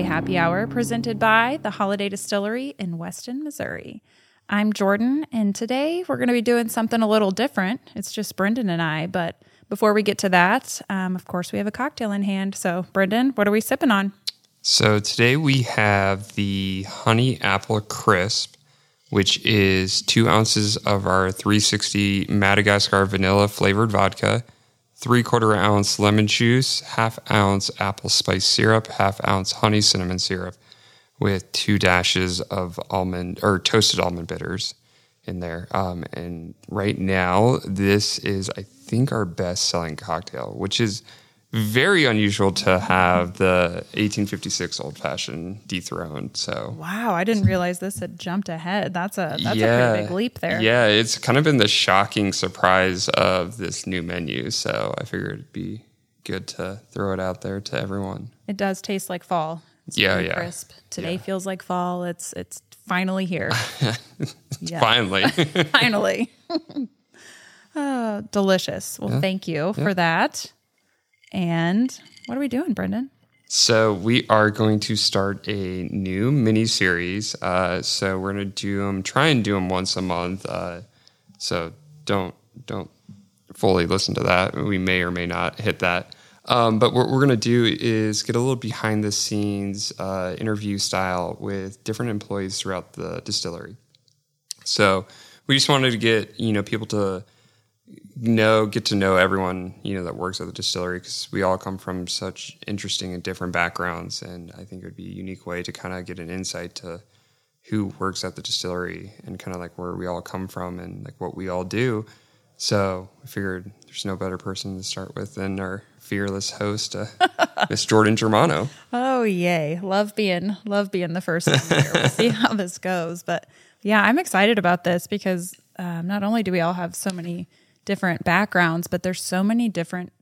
Holladay Happy Hour, presented by the Holladay Distillery in Weston, Missouri. I'm Jordan, and today we're going to be doing something a little different. It's just Brendan and I, but before we get to that, um, of course, we have a cocktail in hand. So, Brendan, what are we sipping on? So today we have the Honey Apple Crisp, which is two ounces of our 360 Madagascar vanilla flavored vodka, three quarter ounce lemon juice, half ounce apple spice syrup, half ounce honey cinnamon syrup, with two dashes of almond or toasted almond bitters in there. Um, and right now, this is, I think, our best selling cocktail, which is very unusual to have the 1856 old fashioned dethroned. So wow, I didn't realize this had jumped ahead. That's a that's yeah, a pretty big leap there. Yeah, it's kind of been the shocking surprise of this new menu. So I figured it'd be good to throw it out there to everyone. It does taste like fall. It's yeah, yeah. Crisp. Today yeah. feels like fall. It's it's finally here. Finally, finally. oh, delicious. Well, yeah. thank you for that. And what are we doing, Brendan? So we are going to start a new mini series. Uh, so we're going to do them, try and do them once a month. Uh, so don't don't fully listen to that. We may or may not hit that. Um, but what we're going to do is get a little behind the scenes uh, interview style with different employees throughout the distillery. So we just wanted to get you know people to know get to know everyone you know that works at the distillery because we all come from such interesting and different backgrounds and i think it would be a unique way to kind of get an insight to who works at the distillery and kind of like where we all come from and like what we all do. So i figured there's no better person to start with than our fearless host uh, miss jordan germano. Oh yay. Love being love being the first one here. We'll see how this goes. But yeah i'm excited about this because um, not only do we all have so many different backgrounds, but there's so many different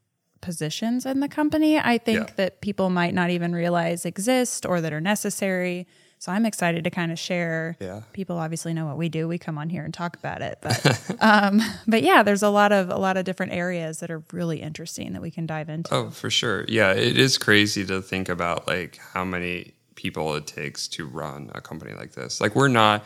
positions in the company. I think yeah. that people might not even realize exist or that are necessary. So I'm excited to kind of share. Yeah. People obviously know what we do. We come on here and talk about it, but um, but yeah, there's a lot of a lot of different areas that are really interesting that we can dive into. Oh, for sure. Yeah, it is crazy to think about like how many people it takes to run a company like this. Like we're not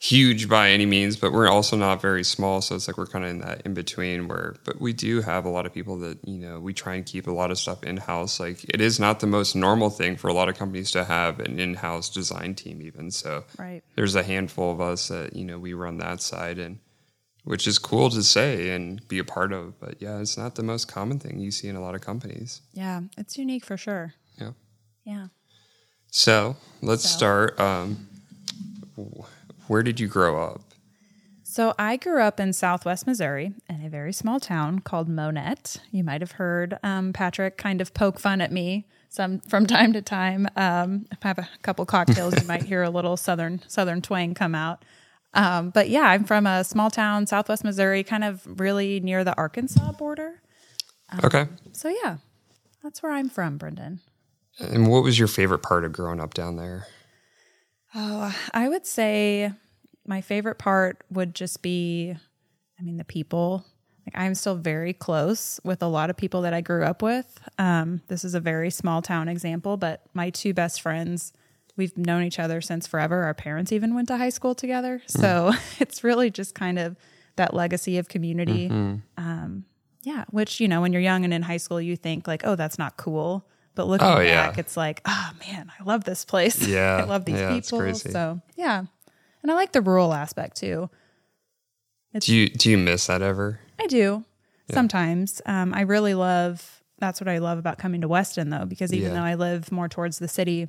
huge by any means, but we're also not very small. So it's like we're kind of in that in between where, but we do have a lot of people that, you know, we try and keep a lot of stuff in house. Like it is not the most normal thing for a lot of companies to have an in house design team, even. So right. there's a handful of us that, you know, we run that side and, which is cool to say and be a part of. But yeah, it's not the most common thing you see in a lot of companies. Yeah, it's unique for sure. Yeah. Yeah. So let's so. start. Um, where did you grow up? So I grew up in Southwest Missouri in a very small town called Monett. You might have heard um, Patrick kind of poke fun at me some from time to time. Um, if I have a couple cocktails, you might hear a little southern southern twang come out. Um, but yeah, I'm from a small town, Southwest Missouri, kind of really near the Arkansas border. Um, okay. So yeah, that's where I'm from, Brendan. And what was your favorite part of growing up down there? Oh, I would say my favorite part would just be, I mean, the people. Like I'm still very close with a lot of people that I grew up with. Um, this is a very small town example, but my two best friends, we've known each other since forever. Our parents even went to high school together, mm. so it's really just kind of that legacy of community. Mm-hmm. Um, yeah, which you know, when you're young and in high school, you think like, oh, that's not cool. But looking oh, back, yeah. it's like, oh man, I love this place. Yeah. I love these yeah, people. So yeah. And I like the rural aspect too. It's, do you do you miss that ever? I do. Yeah. Sometimes. Um, I really love that's what I love about coming to Weston though, because even though I live more towards the city,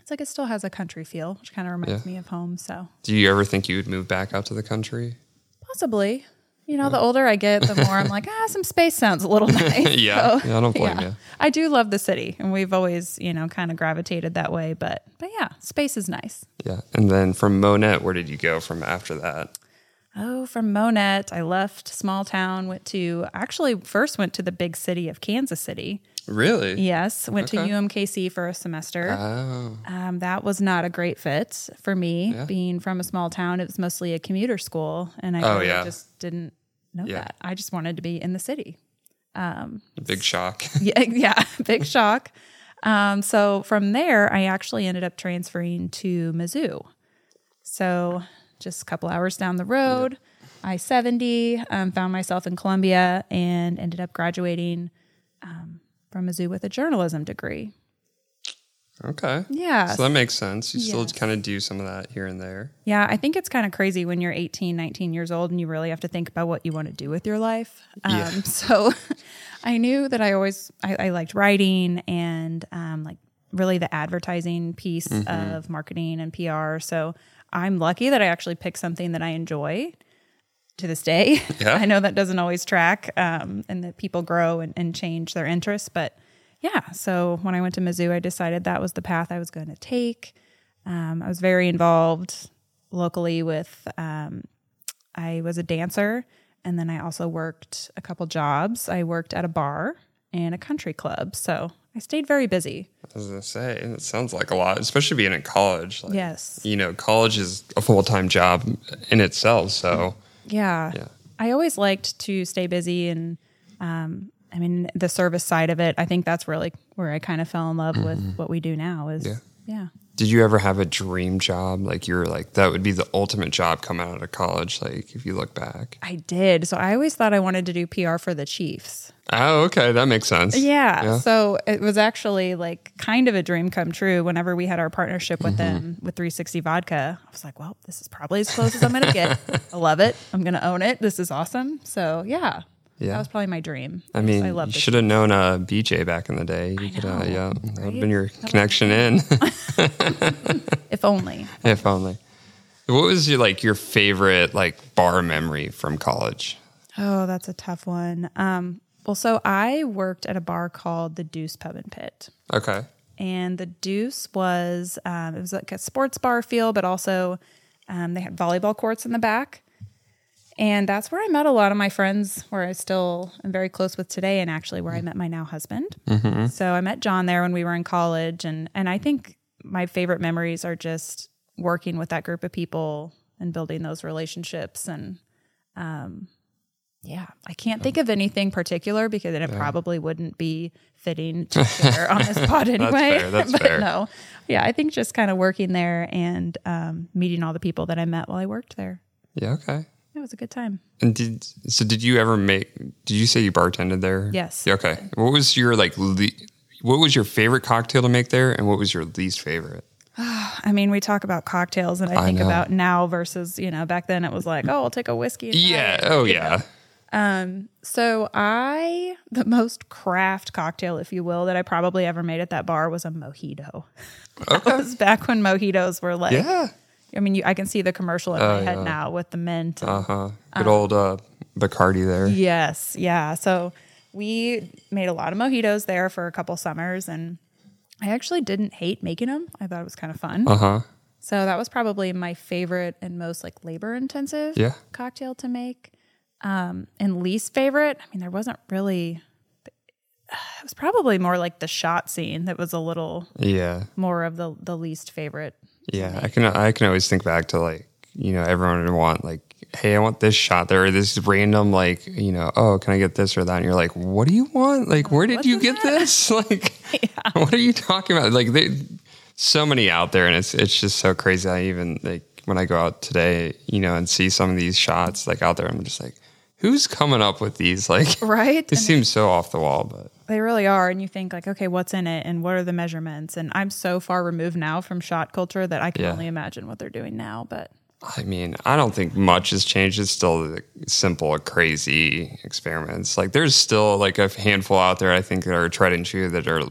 it's like it still has a country feel, which kind of reminds me of home. So Do you ever think you would move back out to the country? Possibly. You know, the older I get, the more I'm like, ah, some space sounds a little nice. yeah, so, yeah, I don't blame yeah. you. I do love the city, and we've always, you know, kind of gravitated that way. But, but yeah, space is nice. Yeah, and then from Monett, where did you go from after that? Oh, from Monett, I left small town, went to actually first went to the big city of Kansas City. Really? Yes, went okay. to UMKC for a semester. Oh. Um, that was not a great fit for me. Yeah. Being from a small town, it was mostly a commuter school, and I oh, really yeah. just didn't know yeah. that. I just wanted to be in the city. Um, big shock. yeah, yeah, big shock. Um, so from there, I actually ended up transferring to Mizzou. So just a couple hours down the road, I 70, um, found myself in Columbia and ended up graduating um, from Mizzou with a journalism degree. Okay. Yeah. So that makes sense. You still kind of do some of that here and there. Yeah, I think it's kind of crazy when you're 18, 19 years old and you really have to think about what you want to do with your life. Um, Yeah. So I knew that I always, I, I liked writing and um, like really the advertising piece Mm-hmm. of marketing and PR. So I'm lucky that I actually picked something that I enjoy to this day. Yeah. I know that doesn't always track um, and that people grow and, and change their interests. But yeah, so when I went to Mizzou, I decided that was the path I was going to take. Um, I was very involved locally with, um, I was a dancer and then I also worked a couple jobs. I worked at a bar and a country club. So I stayed very busy. I was gonna say, it sounds like a lot, especially being in college. Like, Yes. You know, college is a full time job in itself. So Yeah. Yeah. I always liked to stay busy and um I mean the service side of it, I think that's really where I kind of fell in love with what we do now is Yeah. yeah. Did you ever have a dream job? Like you're like that would be the ultimate job coming out of college, like if you look back. I did. So I always thought I wanted to do PR for the Chiefs. Oh, okay. That makes sense. Yeah. Yeah. So it was actually like kind of a dream come true whenever we had our partnership with Mm-hmm. them with 360 Vodka. I was like, well, this is probably as close as I'm going to get. I love it. I'm going to own it. This is awesome. So yeah. Yeah. That was probably my dream. I mean, I you love should have known uh, BJ back in the day. You could, uh, know, yeah, that would have been your connection in, If only. if only. What was your like your favorite like bar memory from college? Oh, that's a tough one. Um, well, so I worked at a bar called the Deuce Pub and Pit. Okay. and the Deuce was um, it was like a sports bar feel, but also um, they had volleyball courts in the back, and that's where I met a lot of my friends, where I still am very close with today, and actually where I met my now husband. So I met John there when we were in college, and and I think my favorite memories are just working with that group of people and building those relationships and. Um, yeah, I can't think of anything particular because then it probably wouldn't be fitting to share on this pod anyway. That's fair, that's but fair. no, yeah, I think just kind of working there and um, meeting all the people that I met while I worked there. Yeah. Okay. It was a good time. And did so? Did you ever make? Did you say you bartended there? Yes. Yeah, okay. What was your like? Le- what was your favorite cocktail to make there, and what was your least favorite? I mean, we talk about cocktails, and I I think know. about now versus you know back then. It was like, oh, I'll take a whiskey. and Yeah. Oh yeah. know. Um, so I, the most craft cocktail, if you will, that I probably ever made at that bar was a mojito. That was back when mojitos were like, Yeah. I mean, you, I can see the commercial in Oh, my head yeah. now with the mint. Uh huh. Good old uh, Bacardi there. Yes, yeah. So we made a lot of mojitos there for a couple summers, and I actually didn't hate making them. I thought it was kind of fun. Uh huh. So that was probably my favorite and most like labor intensive Yeah. cocktail to make. Um, and least favorite, I mean, there wasn't really. It was probably more like the shot scene that was a little Yeah. more of the the least favorite. Yeah. I can. I can always think back to like you know everyone would want like. Hey, I want this shot there. Or this random, like, you know, oh, can I get this or that? And you're like, what do you want? Like, where did What's you get that? this? Like, what are you talking about? Like, they, so many out there, and it's it's just so crazy. I even like when I go out today, you know, and see some of these shots like out there, I'm just like, who's coming up with these? Like, Right? It seems so off the wall, but They really are. And you think like, okay, what's in it and what are the measurements? And I'm so far removed now from shot culture that I can Yeah. only imagine what they're doing now. But I mean, I don't think much has changed. It's still the simple, crazy experiments. Like, there's still like a handful out there. I think that are tried and true that are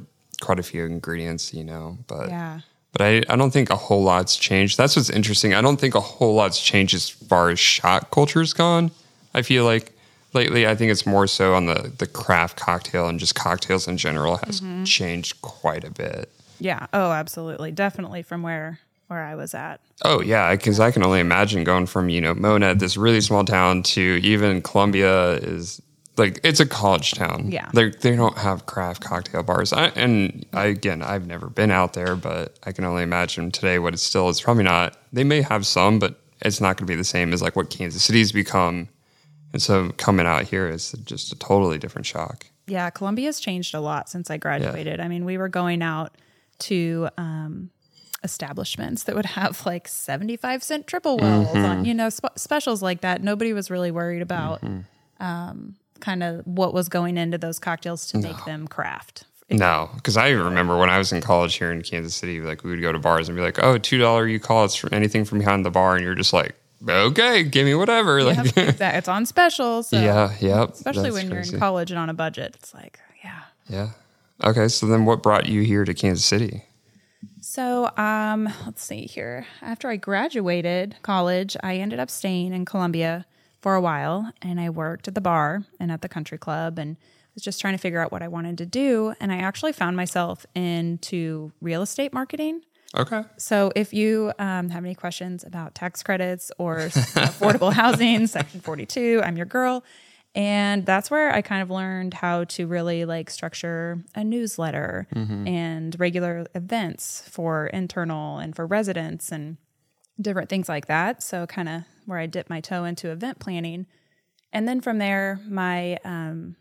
quite a few ingredients, you know. But yeah. but I, I don't think a whole lot's changed. That's what's interesting. I don't think a whole lot's changed as far as shot culture's gone. I feel like lately, I think it's more so on the the craft cocktail and just cocktails in general has mm-hmm. changed quite a bit. Yeah. Oh, absolutely. Definitely from where where I was at. Oh yeah, because I can only imagine going from you know Mona, this really small town, to even Columbia is like it's a college town. Yeah. they they don't have craft cocktail bars. I, and I again, I've never been out there, but I can only imagine today what it still is. Probably not. They may have some, but it's not going to be the same as like what Kansas City's become. And so coming out here is just a totally different shock. Yeah, Columbia's changed a lot since I graduated. I mean, we were going out to um, establishments that would have like 75 cent triple wells on, you know, sp- specials like that. Nobody was really worried about um, kind of what was going into those cocktails to make them craft. No, because I remember when I was in college here in Kansas City, like we would go to bars and be like, "Oh, two dollar you call it's for anything from behind the bar," and you're just like, "Okay, give me whatever." Like, Yep, exact- it's on special. So yeah, yep. especially that's when you're crazy. in college and on a budget, it's like, yeah. Yeah. Okay, so then what brought you here to Kansas City? So, um, let's see here. After I graduated college, I ended up staying in Columbia for a while and I worked at the bar and at the country club and was just trying to figure out what I wanted to do. And I actually found myself into real estate marketing. Okay. So, if you um, have any questions about tax credits or affordable housing, Section 42, I'm your girl. And that's where I kind of learned how to really like structure a newsletter and regular events for internal and for residents and different things like that. So, kind of where I dipped my toe into event planning. And then from there, my um,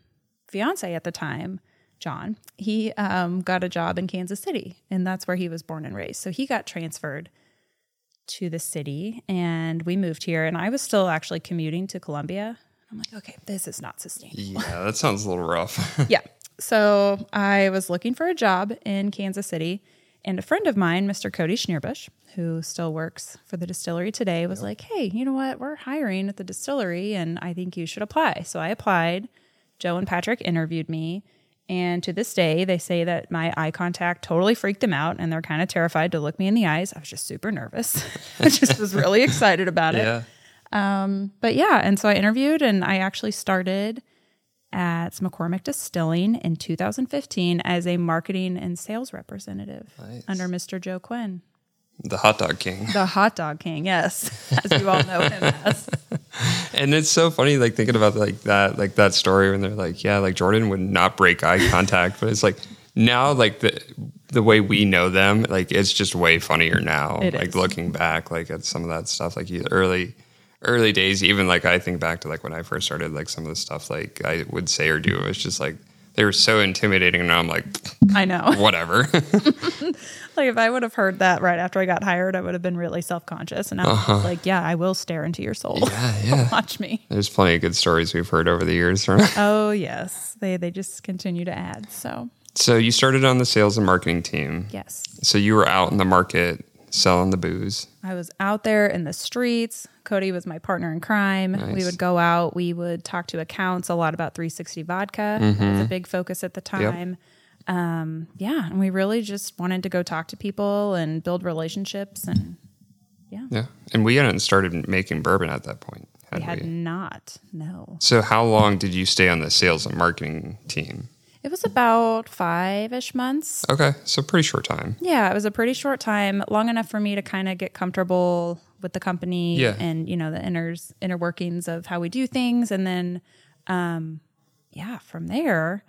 fiance at the time, John, he um, got a job in Kansas City, and that's where he was born and raised. So he got transferred to the city, and we moved here. And I was still actually commuting to Columbia. I'm like, okay, this is not sustainable. Yeah, that sounds a little rough. yeah. So I was looking for a job in Kansas City, and a friend of mine, Mr. Cody Schneerbusch, who still works for the distillery today, was like, hey, you know what? We're hiring at the distillery, and I think you should apply. So I applied. Joe and Patrick interviewed me. And to this day, they say that my eye contact totally freaked them out and they're kind of terrified to look me in the eyes. I was just super nervous. I just was really excited about it yeah. Um, but yeah, and so I interviewed and I actually started at McCormick Distilling in 2015 as a marketing and sales representative Nice. under Mr. Joe Quinn, The hot dog king. the hot dog king. Yes, as you all know him as. And it's so funny, like thinking about like that, like that story when they're like, yeah, like Jordan would not break eye contact, but it's like now, like the the way we know them, like it's just way funnier now. It like is. looking back, like at some of that stuff, like you- early early days, even like I think back to like when I first started, like some of the stuff like I would say or do, it was just like they were so intimidating, and I'm like, I know. whatever. Like if I would have heard that right after I got hired, I would have been really self conscious. And I was uh-huh. like, yeah, I will stare into your soul. yeah, yeah. Watch me. There's plenty of good stories we've heard over the years. From. Oh yes, they they just continue to add. So so you started on the sales and marketing team. yes, So you were out in the market selling the booze. I was out there in the streets. Cody was my partner in crime. We would go out. We would talk to accounts a lot about 360 vodka. Mm-hmm. was a big focus at the time. Um, yeah, and we really just wanted to go talk to people and build relationships. And Yeah. Yeah. And we hadn't started making bourbon at that point. Had we we had not. No, So how long did you stay on the sales and marketing team? It was about five ish months. Okay. So pretty short time. Yeah, it was a pretty short time, long enough for me to kind of get comfortable with the company Yeah. and you know the inner inner workings of how we do things, and then, um, yeah, from there,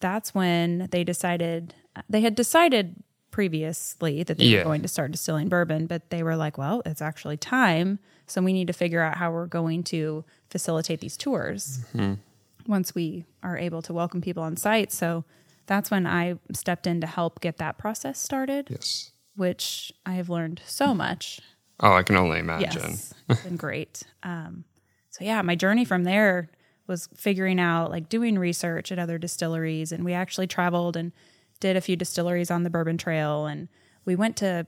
that's when they decided they had decided previously that they Yeah. were going to start distilling bourbon, but they were like, well, it's actually time, so we need to figure out how we're going to facilitate these tours once we are able to welcome people on site. So that's when I stepped in to help get that process started, Yes. which I have learned so much. Oh, I can only imagine. Yes, it's been great. Um, so yeah, my journey from there was figuring out like doing research at other distilleries, and we actually traveled and did a few distilleries on the Bourbon Trail, and we went to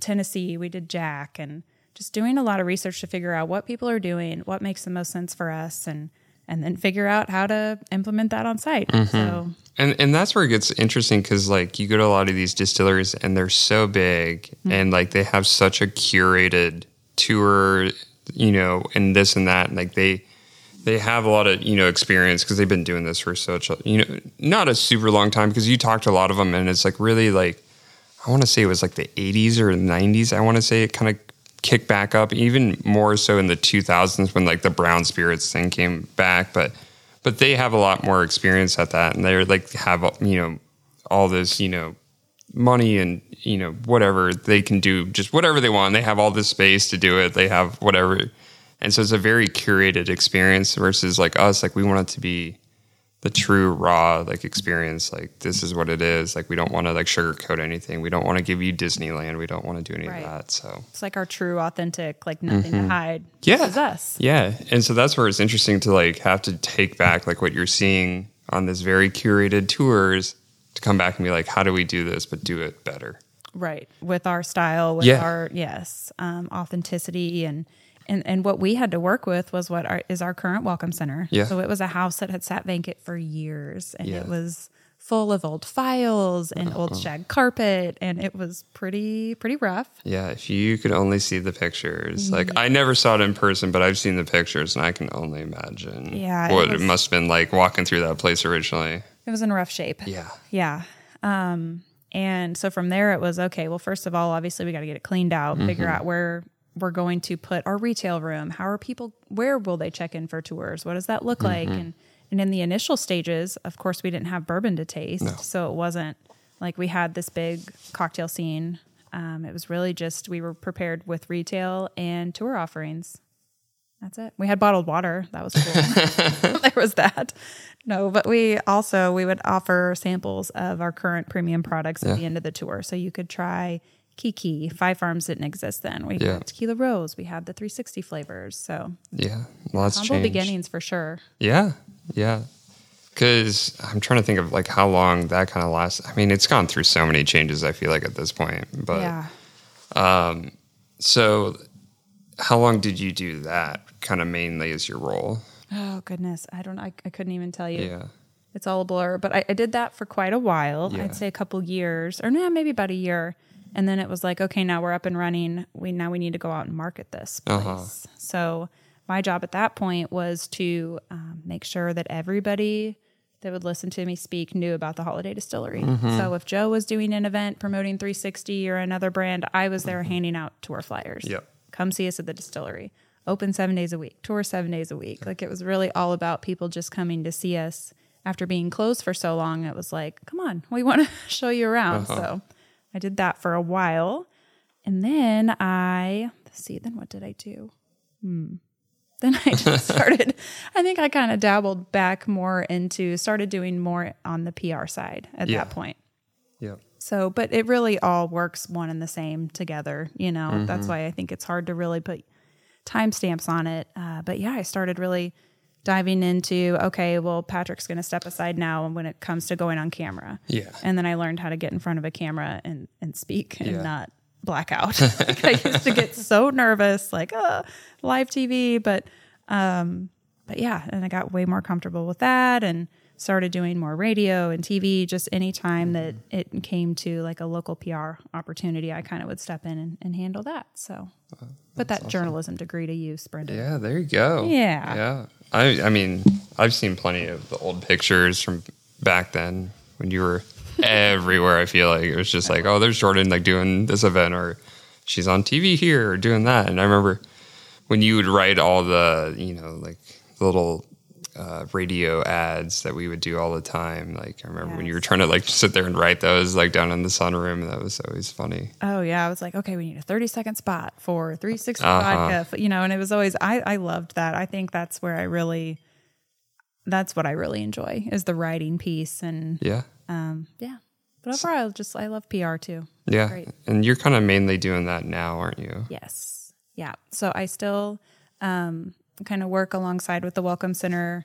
Tennessee. We did Jack, and just doing a lot of research to figure out what people are doing, what makes the most sense for us, and and then figure out how to implement that on site. Mm-hmm. So And and that's where it gets interesting because like you go to a lot of these distilleries and they're so big mm-hmm. and like they have such a curated tour, you know, and this and that, and like they they have a lot of you know experience because they've been doing this for such a you know not a super long time because you talked to a lot of them and it's like really like I want to say it was like the 80s or 90s. I want to say it kind of kicked back up, even more so in the 2000s when like the brown spirits thing came back. But but they have a lot more experience at that, and they're like have you know all this you know money and you know whatever they can do, just whatever they want. They have all this space to do it. They have whatever, and so it's a very curated experience versus like us. Like we want it to be the true raw like experience. Like this is what it is. Like we don't want to like sugarcoat anything. We don't want to give you Disneyland. We don't want to do any Right. of that. So It's like our true, authentic, like nothing to hide. Mm-hmm. Yeah. This is us. Yeah. And so that's where it's interesting to like have to take back like what you're seeing on this very curated tours to come back and be like, how do we do this, but do it better? Right. With our style, with Yeah. our yes, um, authenticity and and and what we had to work with was what our, is our current welcome center. Yeah. So it was a house that had sat vacant for years and Yeah. it was full of old files and old Uh-huh. shag carpet and it was pretty pretty rough. Yeah. If you could only see the pictures, like I never saw it in person, but I've seen the pictures and I can only imagine Yeah, what it, was- must have been like walking through that place originally. It was in rough shape. Yeah. Yeah. Um, and so from there, it was okay. Well, first of all, obviously, we got to get it cleaned out, figure Mm-hmm. out where we're going to put our retail room. How are people? Where will they check in for tours? What does that look like? Mm-hmm. And and in the initial stages, of course, we didn't have bourbon to taste, so it wasn't like we had this big cocktail scene. Um, it was really just we were prepared with retail and tour offerings. That's it. We had bottled water. That was cool. there was that. No, but we also we would offer samples of our current premium products at Yeah. the end of the tour, so you could try Kiki. Five Farms didn't exist then. We Yeah. had Tequila Rose. We had the 360 flavors. So Yeah. Lots humble changed. beginnings for sure. Yeah, yeah. Because I'm trying to think of like how long that kind of lasts. I mean, it's gone through so many changes. I feel like at this point, but yeah. Um, so how long did you do that? Kind of mainly as your role. Oh goodness, I don't. I, I couldn't even tell you. Yeah, It's all a blur. But I, I did that for quite a while. Yeah. I'd say a couple years, or no, maybe about a year. And then it was like, okay, now we're up and running. We now we need to go out and market this place. Uh-huh. So my job at that point was to um, make sure that everybody that would listen to me speak knew about the Holladay Distillery. Mm-hmm. So if Joe was doing an event promoting 360 or another brand, I was there handing out tour flyers. Yep. Come see us at the distillery. Open seven days a week, tour seven days a week. Like it was really all about people just coming to see us after being closed for so long. It was like, come on, we want to show you around. So I did that for a while. And then I, let's see, then what did I do? Hmm. Then I just started, I think I kind of dabbled back more into, started doing more on the PR side at Yeah. that point. yeah, So, but it really all works one and the same together. You know, Mm-hmm. that's why I think it's hard to really put timestamps on it. Uh, but yeah, I started really diving into okay, well, Patrick's going to step aside now when it comes to going on camera. Yeah. And then I learned how to get in front of a camera and, and speak and Yeah. not black out. like I used to get so nervous, like, uh, live TV. But, um, but yeah, and I got way more comfortable with that and started doing more radio and TV. Just any time that it came to like a local PR opportunity, I kind of would step in and, and handle that. So put that journalism degree to use, Brenda. yeah. There you go. Yeah. yeah. I, I mean, I've seen plenty of the old pictures from back then when you were everywhere. I feel like it was just like, oh, there's Jordan like doing this event, or she's on TV here, or doing that. And I remember when you would write all the, you know, like little uh, radio ads that we would do all the time. Like I remember when you were trying to like sit there and write those like down in the sunroom. That was always funny. Oh yeah, I was like, okay, we need a 30 second spot for 360 Uh-huh. vodka, you know, and it was always I I loved that. I think that's where I really that's what I really enjoy is the writing piece and Yeah. um yeah. But overall, I just I love PR too. Yeah. Great. And you're kind of mainly doing that now, aren't you? Yes. Yeah. So I still um, kind of work alongside with the Welcome Center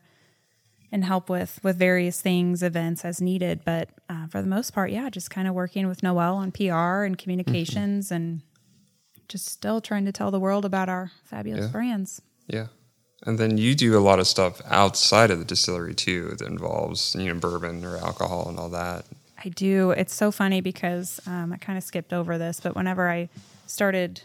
and help with with various things, events as needed. But uh, for the most part, yeah, just kind of working with Noel on PR and communications and just still trying to tell the world about our fabulous Yeah. brands. Yeah. And then you do a lot of stuff outside of the distillery too that involves, you know, bourbon or alcohol and all that. I do. It's so funny because um, I kind of skipped over this, but whenever I started,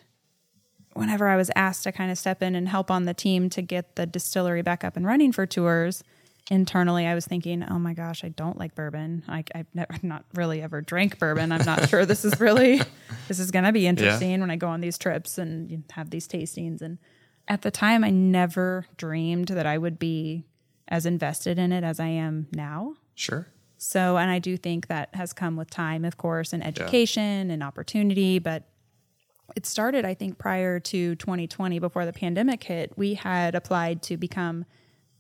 whenever I was asked to kind of step in and help on the team to get the distillery back up and running for tours, internally I was thinking, oh my gosh, I don't like bourbon. I, I've never, not really ever drank bourbon. I'm not sure this is really, this is going to be interesting when I go on these trips and have these tastings. And at the time, I never dreamed that I would be as invested in it as I am now. Sure. So, and I do think that has come with time, of course, and education and opportunity. But it started, I think, prior to 2020, before the pandemic hit. We had applied to become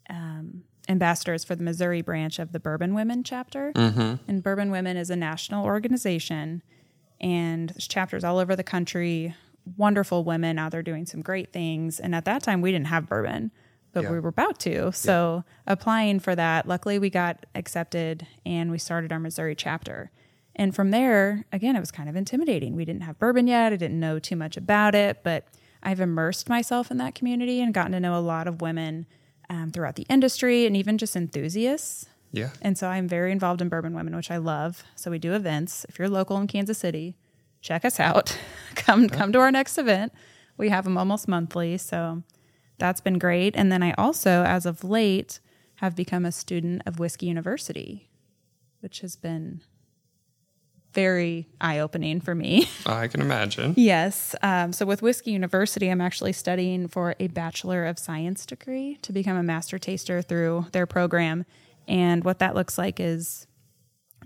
um, ambassadors for the Missouri branch of the Bourbon Women chapter. And Bourbon Women is a national organization, and there's chapters all over the country. Wonderful women out there doing some great things. And at that time, we didn't have bourbon, but Yeah. we were about to. So applying for that, luckily we got accepted, and we started our Missouri chapter. And from there, again, it was kind of intimidating. We didn't have bourbon yet. I didn't know too much about it, but I've immersed myself in that community and gotten to know a lot of women um, throughout the industry and even just enthusiasts. Yeah. And so I'm very involved in Bourbon Women, which I love. So we do events. If you're local in Kansas City, check us out. come come to our next event. We have them almost monthly, so that's been great. And then I also, as of late, have become a student of Whiskey University, which has been very eye opening for me. I can imagine. Yes. Um, so with Whiskey University, I'm actually studying for a Bachelor of Science degree to become a master taster through their program. And what that looks like is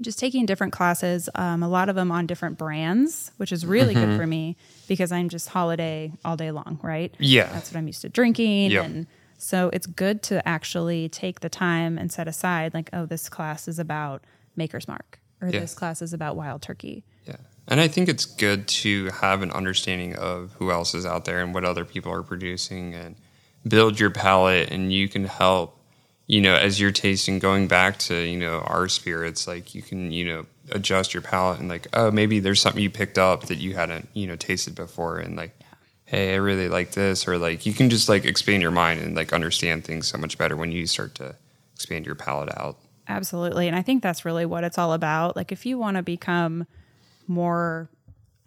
just taking different classes, um, a lot of them on different brands, which is really good for me because I'm just Holladay all day long, right? Yeah. That's what I'm used to drinking. Yep. And so it's good to actually take the time and set aside, like, oh, this class is about Maker's Mark or Yeah. this class is about Wild Turkey. Yeah. And I think it's good to have an understanding of who else is out there and what other people are producing and build your palate and you can help, you know, as you're tasting going back to, you know, our spirits, like you can, you know, adjust your palate and like, oh, maybe there's something you picked up that you hadn't, you know, tasted before and like hey, I really like this or like you can just like expand your mind and like understand things so much better when you start to expand your palate out. Absolutely. And I think that's really what it's all about. Like, if you want to become more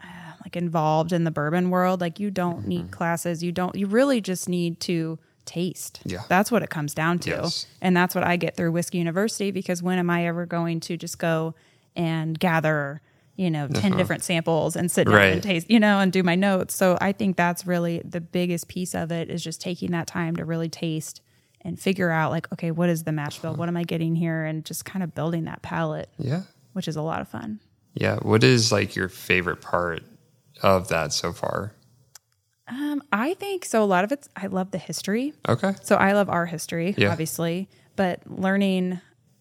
uh, like involved in the bourbon world, like, you don't need classes. You don't, you really just need to taste. Yeah. That's what it comes down to. Yes. And that's what I get through Whiskey University because when am I ever going to just go and gather, you know, 10 different samples and sit down Uh-huh. Right. and taste, you know, and do my notes. So I think that's really the biggest piece of it is just taking that time to really taste and figure out like, okay, what is the mash bill? What am I getting here? And just kind of building that palate, Yeah. which is a lot of fun. Yeah. What is like your favorite part of that so far? Um, I think so. A lot of it's, I love the history. Okay. So I love our history, Yeah. obviously, but learning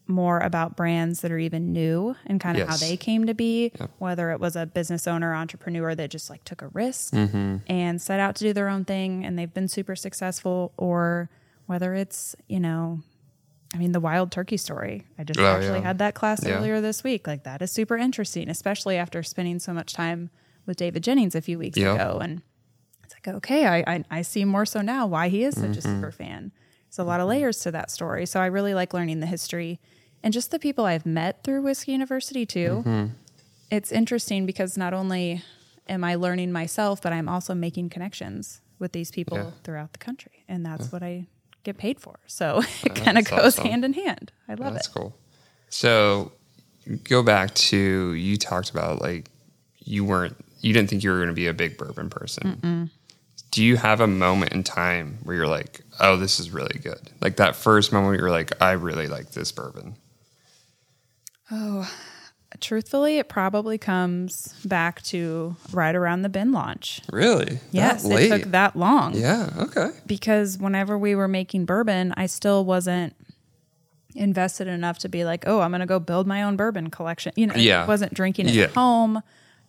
more about brands that are even new and kind of Yes. how they came to be, whether it was a business owner, entrepreneur that just like took a risk Mm-hmm. and set out to do their own thing and they've been super successful, or whether it's, you know, I mean, the wild turkey story. I just Oh, actually yeah. had that class Yeah. earlier this week. Like, that is super interesting, especially after spending so much time with David Jennings a few weeks Yeah. ago. And it's like, okay, I, I, I see more so now why he is such a mm-hmm. super fan. There's a lot of layers to that story. So I really like learning the history and just the people I've met through Whiskey University, too. Mm-hmm. It's interesting because not only am I learning myself, but I'm also making connections with these people throughout the country. And that's what I get paid for. So it kind of goes awesome. hand in hand. I love That's it. That's cool. So go back to you talked about like you weren't you didn't think you were going to be a big bourbon person. Do you have a moment in time where you're like, "Oh, this is really good." Like that first moment you're like, "I really like this bourbon." Oh, Truthfully, it probably comes back to right around the bin launch. Really? Yes, That it took that long. Yeah, okay. because whenever we were making bourbon, I still wasn't invested enough to be like, oh, I'm going to go build my own bourbon collection. You know, Yeah. I wasn't drinking it Yeah. at home.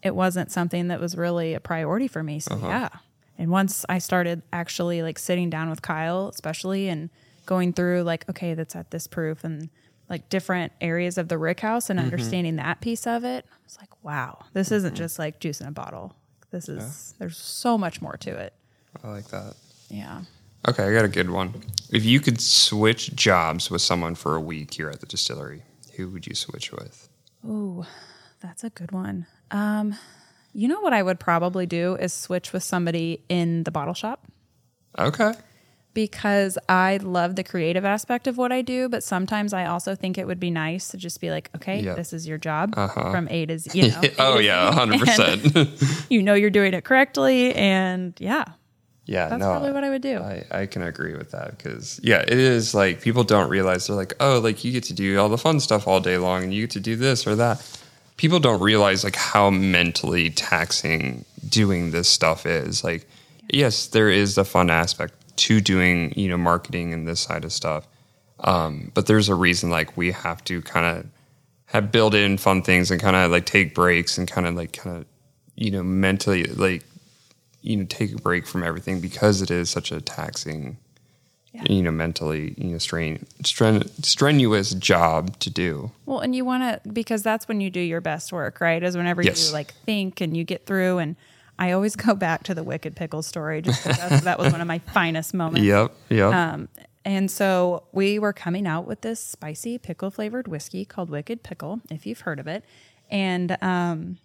It wasn't something that was really a priority for me. So Uh-huh. yeah. And once I started actually like sitting down with Kyle, especially and going through like, okay, that's at this proof and like different areas of the rick house Mm-hmm. and understanding that piece of it, I was like, wow, this isn't just like juice in a bottle. This is there's so much more to it. I like that. Yeah. Okay, I got a good one. If you could switch jobs with someone for a week here at the distillery, who would you switch with? Ooh, that's a good one. Um, you know what I would probably do is switch with somebody in the bottle shop Okay. Because I love the creative aspect of what I do, but sometimes I also think it would be nice to just be like, okay, this is your job Uh-huh. from A to Z. You know, oh yeah, hundred percent. You know you're doing it correctly, and yeah, Yeah, That's no, probably what I would do. I, I can agree with that because yeah, it is like people don't realize they're like, oh, like you get to do all the fun stuff all day long, and you get to do this or that. People don't realize like how mentally taxing doing this stuff is. Like, yes, there is the fun aspect to doing you know marketing and this side of stuff, Um, but there's a reason like we have to kind of have built in fun things and kind of like take breaks and kind of like kind of you know mentally like you know take a break from everything because it is such a taxing Yeah. you know mentally you know strain, stren, strenuous job to do Well, and you want to because that's when you do your best work, right? Is whenever Yes. you like think and you get through. And I always go back to the Wicked Pickle story just because that was one of my finest moments. yep yep Um, and so we were coming out with this spicy pickle flavored whiskey called Wicked Pickle, if you've heard of it. And um,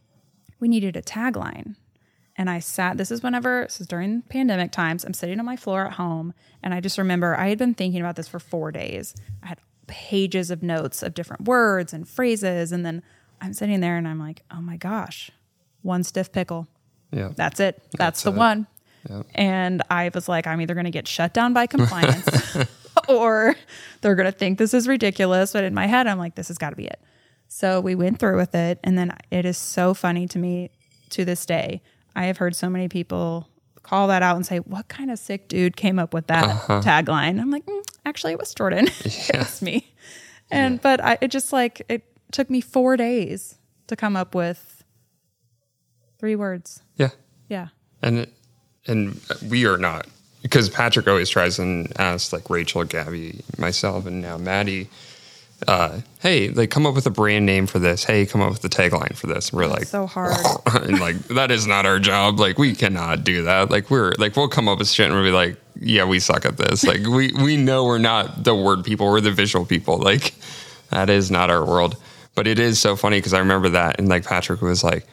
we needed a tagline. And I sat, this is whenever, this is during pandemic times. I'm sitting on my floor at home. And I just remember I had been thinking about this for four days. I had pages of notes of different words and phrases. And then I'm sitting there and I'm like, oh my gosh, one stiff pickle. Yeah That's it. That's, That's the it. one. Yep. And I was like, I'm either going to get shut down by compliance or they're going to think this is ridiculous. But in my head, I'm like, this has got to be it. So we went through with it. And then it is so funny to me to this day. I have heard so many people call that out and say, What kind of sick dude came up with that tagline? I'm like, "Mm, Actually, it was Jordan. it was me. And, but I, it just like, it took me four days to come up with three words. yeah Yeah. and and we are not because Patrick always tries and asks like Rachel, Gabby, myself, and now Maddie. Uh, hey, like come up with a brand name for this. Hey, come up with the tagline for this. And we're like, so hard. and like that is not our job. Like we cannot do that. Like we're like we'll come up with shit and we'll be like, yeah, we suck at this. Like we we know we're not the word people. We're the visual people. Like that is not our world. But it is so funny because I remember that and like Patrick was like,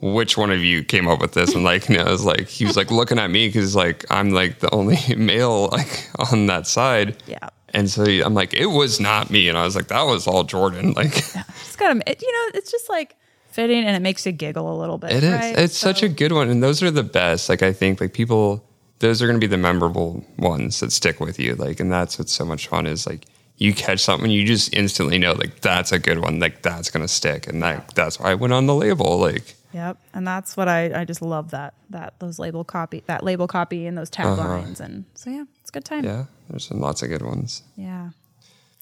which one of you came up with this? And like, you know, it was like he was like looking at me because like I'm like the only male like on that side. Yeah. And so I'm like, it was not me. And I was like, that was all Jordan. Like. It's got it, you know, it's just like fitting and it makes you giggle a little bit. It is. right? It's such a good one, and those are the best. Like I think, like people, those are going to be the memorable ones that stick with you. Like, and that's what's so much fun is like you catch something, you just instantly know like that's a good one. Like that's going to stick, and that that's why I went on the label. Like, Yep. And that's what I, I just love that, that those label copy, that label copy and those uh-huh. taglines. And so, yeah, it's a good time. yeah, there's some lots of good ones. Yeah.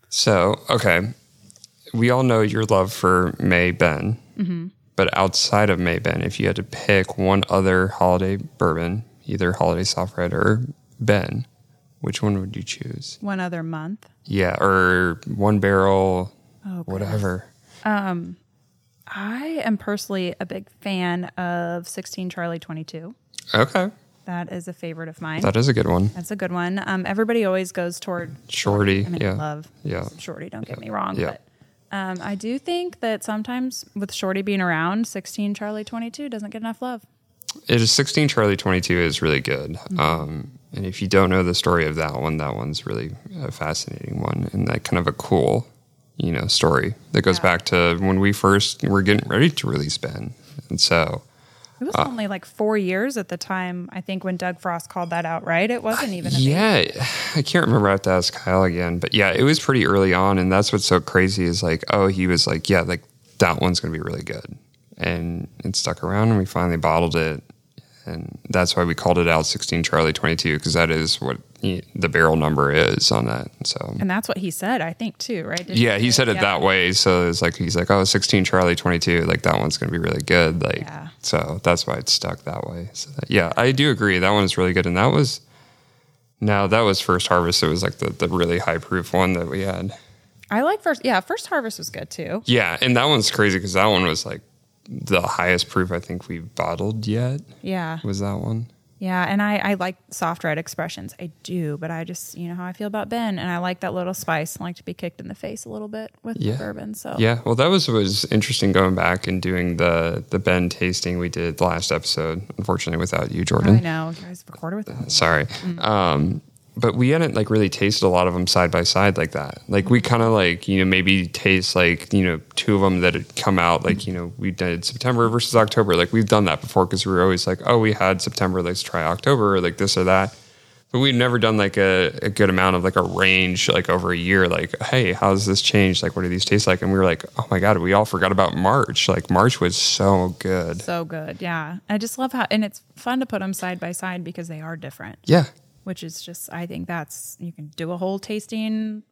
So okay, we all know your love for May Ben, mm-hmm. but outside of May Ben, if you had to pick one other Holladay bourbon, either Holladay soft red or Ben, which one would you choose? One other month. Yeah, or one barrel, Oh, whatever. Um, I am personally a big fan of 16 Charlie 22. Okay, That is a favorite of mine. that is a good one. That's a good one. Um, everybody always goes toward Shorty, I mean, yeah, love yeah. Shorty. Don't get me wrong, Yeah. but um, I do think that sometimes with Shorty being around, 16 Charlie 22 doesn't get enough love. It is sixteen Charlie twenty two is really good. Um, and if you don't know the story of that one, that one's really a fascinating one and that kind of a cool, you know, story that goes Yeah. back to when we first were getting ready to release Ben. And so It was Uh, only like four years at the time. I think when Doug Frost called that out, right? It wasn't even. A Yeah, I can't remember. I have to ask Kyle again, but yeah, it was pretty early on, and that's what's so crazy is like, oh, he was like, yeah, like that one's gonna be really good, and it stuck around, and we finally bottled it, and that's why we called it out 16 Charlie 22 because that is what the barrel number is on that. So And that's what he said, I think, too, right? Didn't yeah, he said it Yeah. that way, so it's like he's like, oh, 16 Charlie 22, like that one's gonna be really good, like Yeah. so that's why it's stuck that way. So that, yeah, I do agree. That one is really good, and that was now that was first harvest. It was like the the really high proof one that we had. I like first. Yeah, first harvest was good too. Yeah, and that one's crazy because that one was like the highest proof I think we've bottled yet. Yeah, Was that one? Yeah, and I I like soft red expressions. I do, but I just you know how I feel about Ben, and I like that little spice. I like to be kicked in the face a little bit with Yeah. bourbon. So Yeah, well, that was was interesting going back and doing the the Ben tasting we did the last episode. Unfortunately, without you, Jordan. I know you guys recorded with sorry um but we hadn't like really tasted a lot of them side by side like that. Like we kind of like you know maybe taste like you know two of them that had come out like you know we did september versus october. Like we've done that before because we were always like oh we had september let's try october or like this or that. But we've never done like a, a good amount of like a range like over a year like hey how's this changed like what do these taste like? And we were like oh my god we all forgot about march. Like march was so good. So good, yeah. I just love how, and it's fun to put them side by side because they are different. yeah which is just I think that's you can do a whole tasting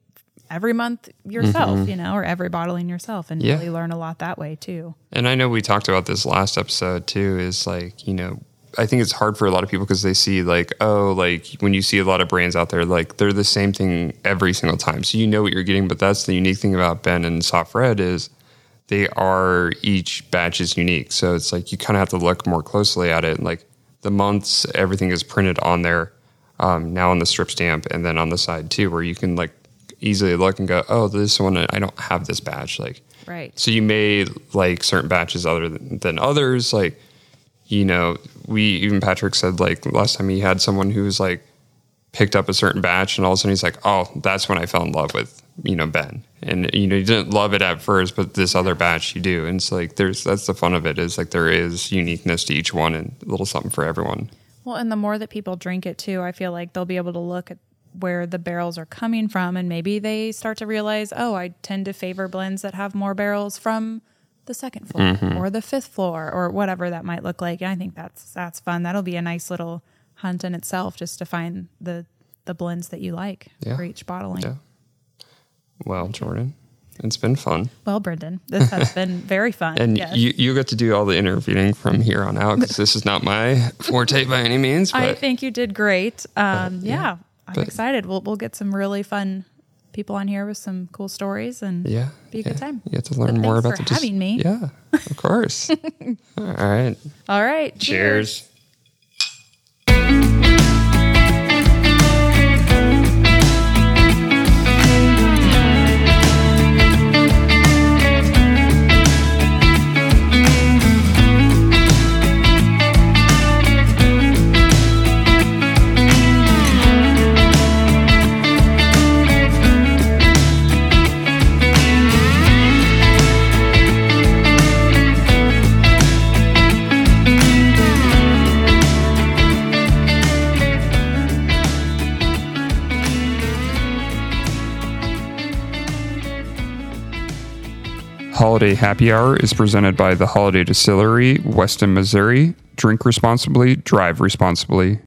every month yourself, you know, or every bottling yourself and Mm-hmm. Yeah. really learn a lot that way too. And I know we talked about this last episode too. Is like you know, I think it's hard for a lot of people because they see like oh like when you see a lot of brands out there like they're the same thing every single time, so you know what you're getting. But that's the unique thing about Ben and Soft Red is they are each batch is unique. So it's like you kind of have to look more closely at it. Like the months, everything is printed on there um, now on the strip stamp, and then on the side too, where you can like easily look and go, oh, this one I don't have this batch like. Right. So you may like certain batches other than, than others. Like, you know, we even Patrick said like last time he had someone who was like picked up a certain batch and all of a sudden he's like, oh, that's when I fell in love with you know Ben. And you know you didn't love it at first, but this other batch you do. And it's like there's that's the fun of it is like there is uniqueness to each one and a little something for everyone. Well, and the more that people drink it too, I feel like they'll be able to look at where the barrels are coming from and maybe they start to realize, oh, I tend to favor blends that have more barrels from the second floor Mm-hmm. or the fifth floor or whatever that might look like. And I think that's that's fun. That'll be a nice little hunt in itself just to find the the blends that you like Yeah. for each bottling. Yeah. Well, Jordan, it's been fun. Well, Brendan, this has been very fun. And yes. you, you get to do all the interviewing from here on out because this is not my forte by any means. But I think you did great. Um, yeah, I'm But- excited. We'll we'll get some really fun people on here with some cool stories and yeah, be a good time. You have to learn But more about for the having me. Yeah, of course. all right. All right. Cheers. Holladay Happy Hour is presented by the Holladay Distillery, Weston, Missouri. Drink responsibly, drive responsibly.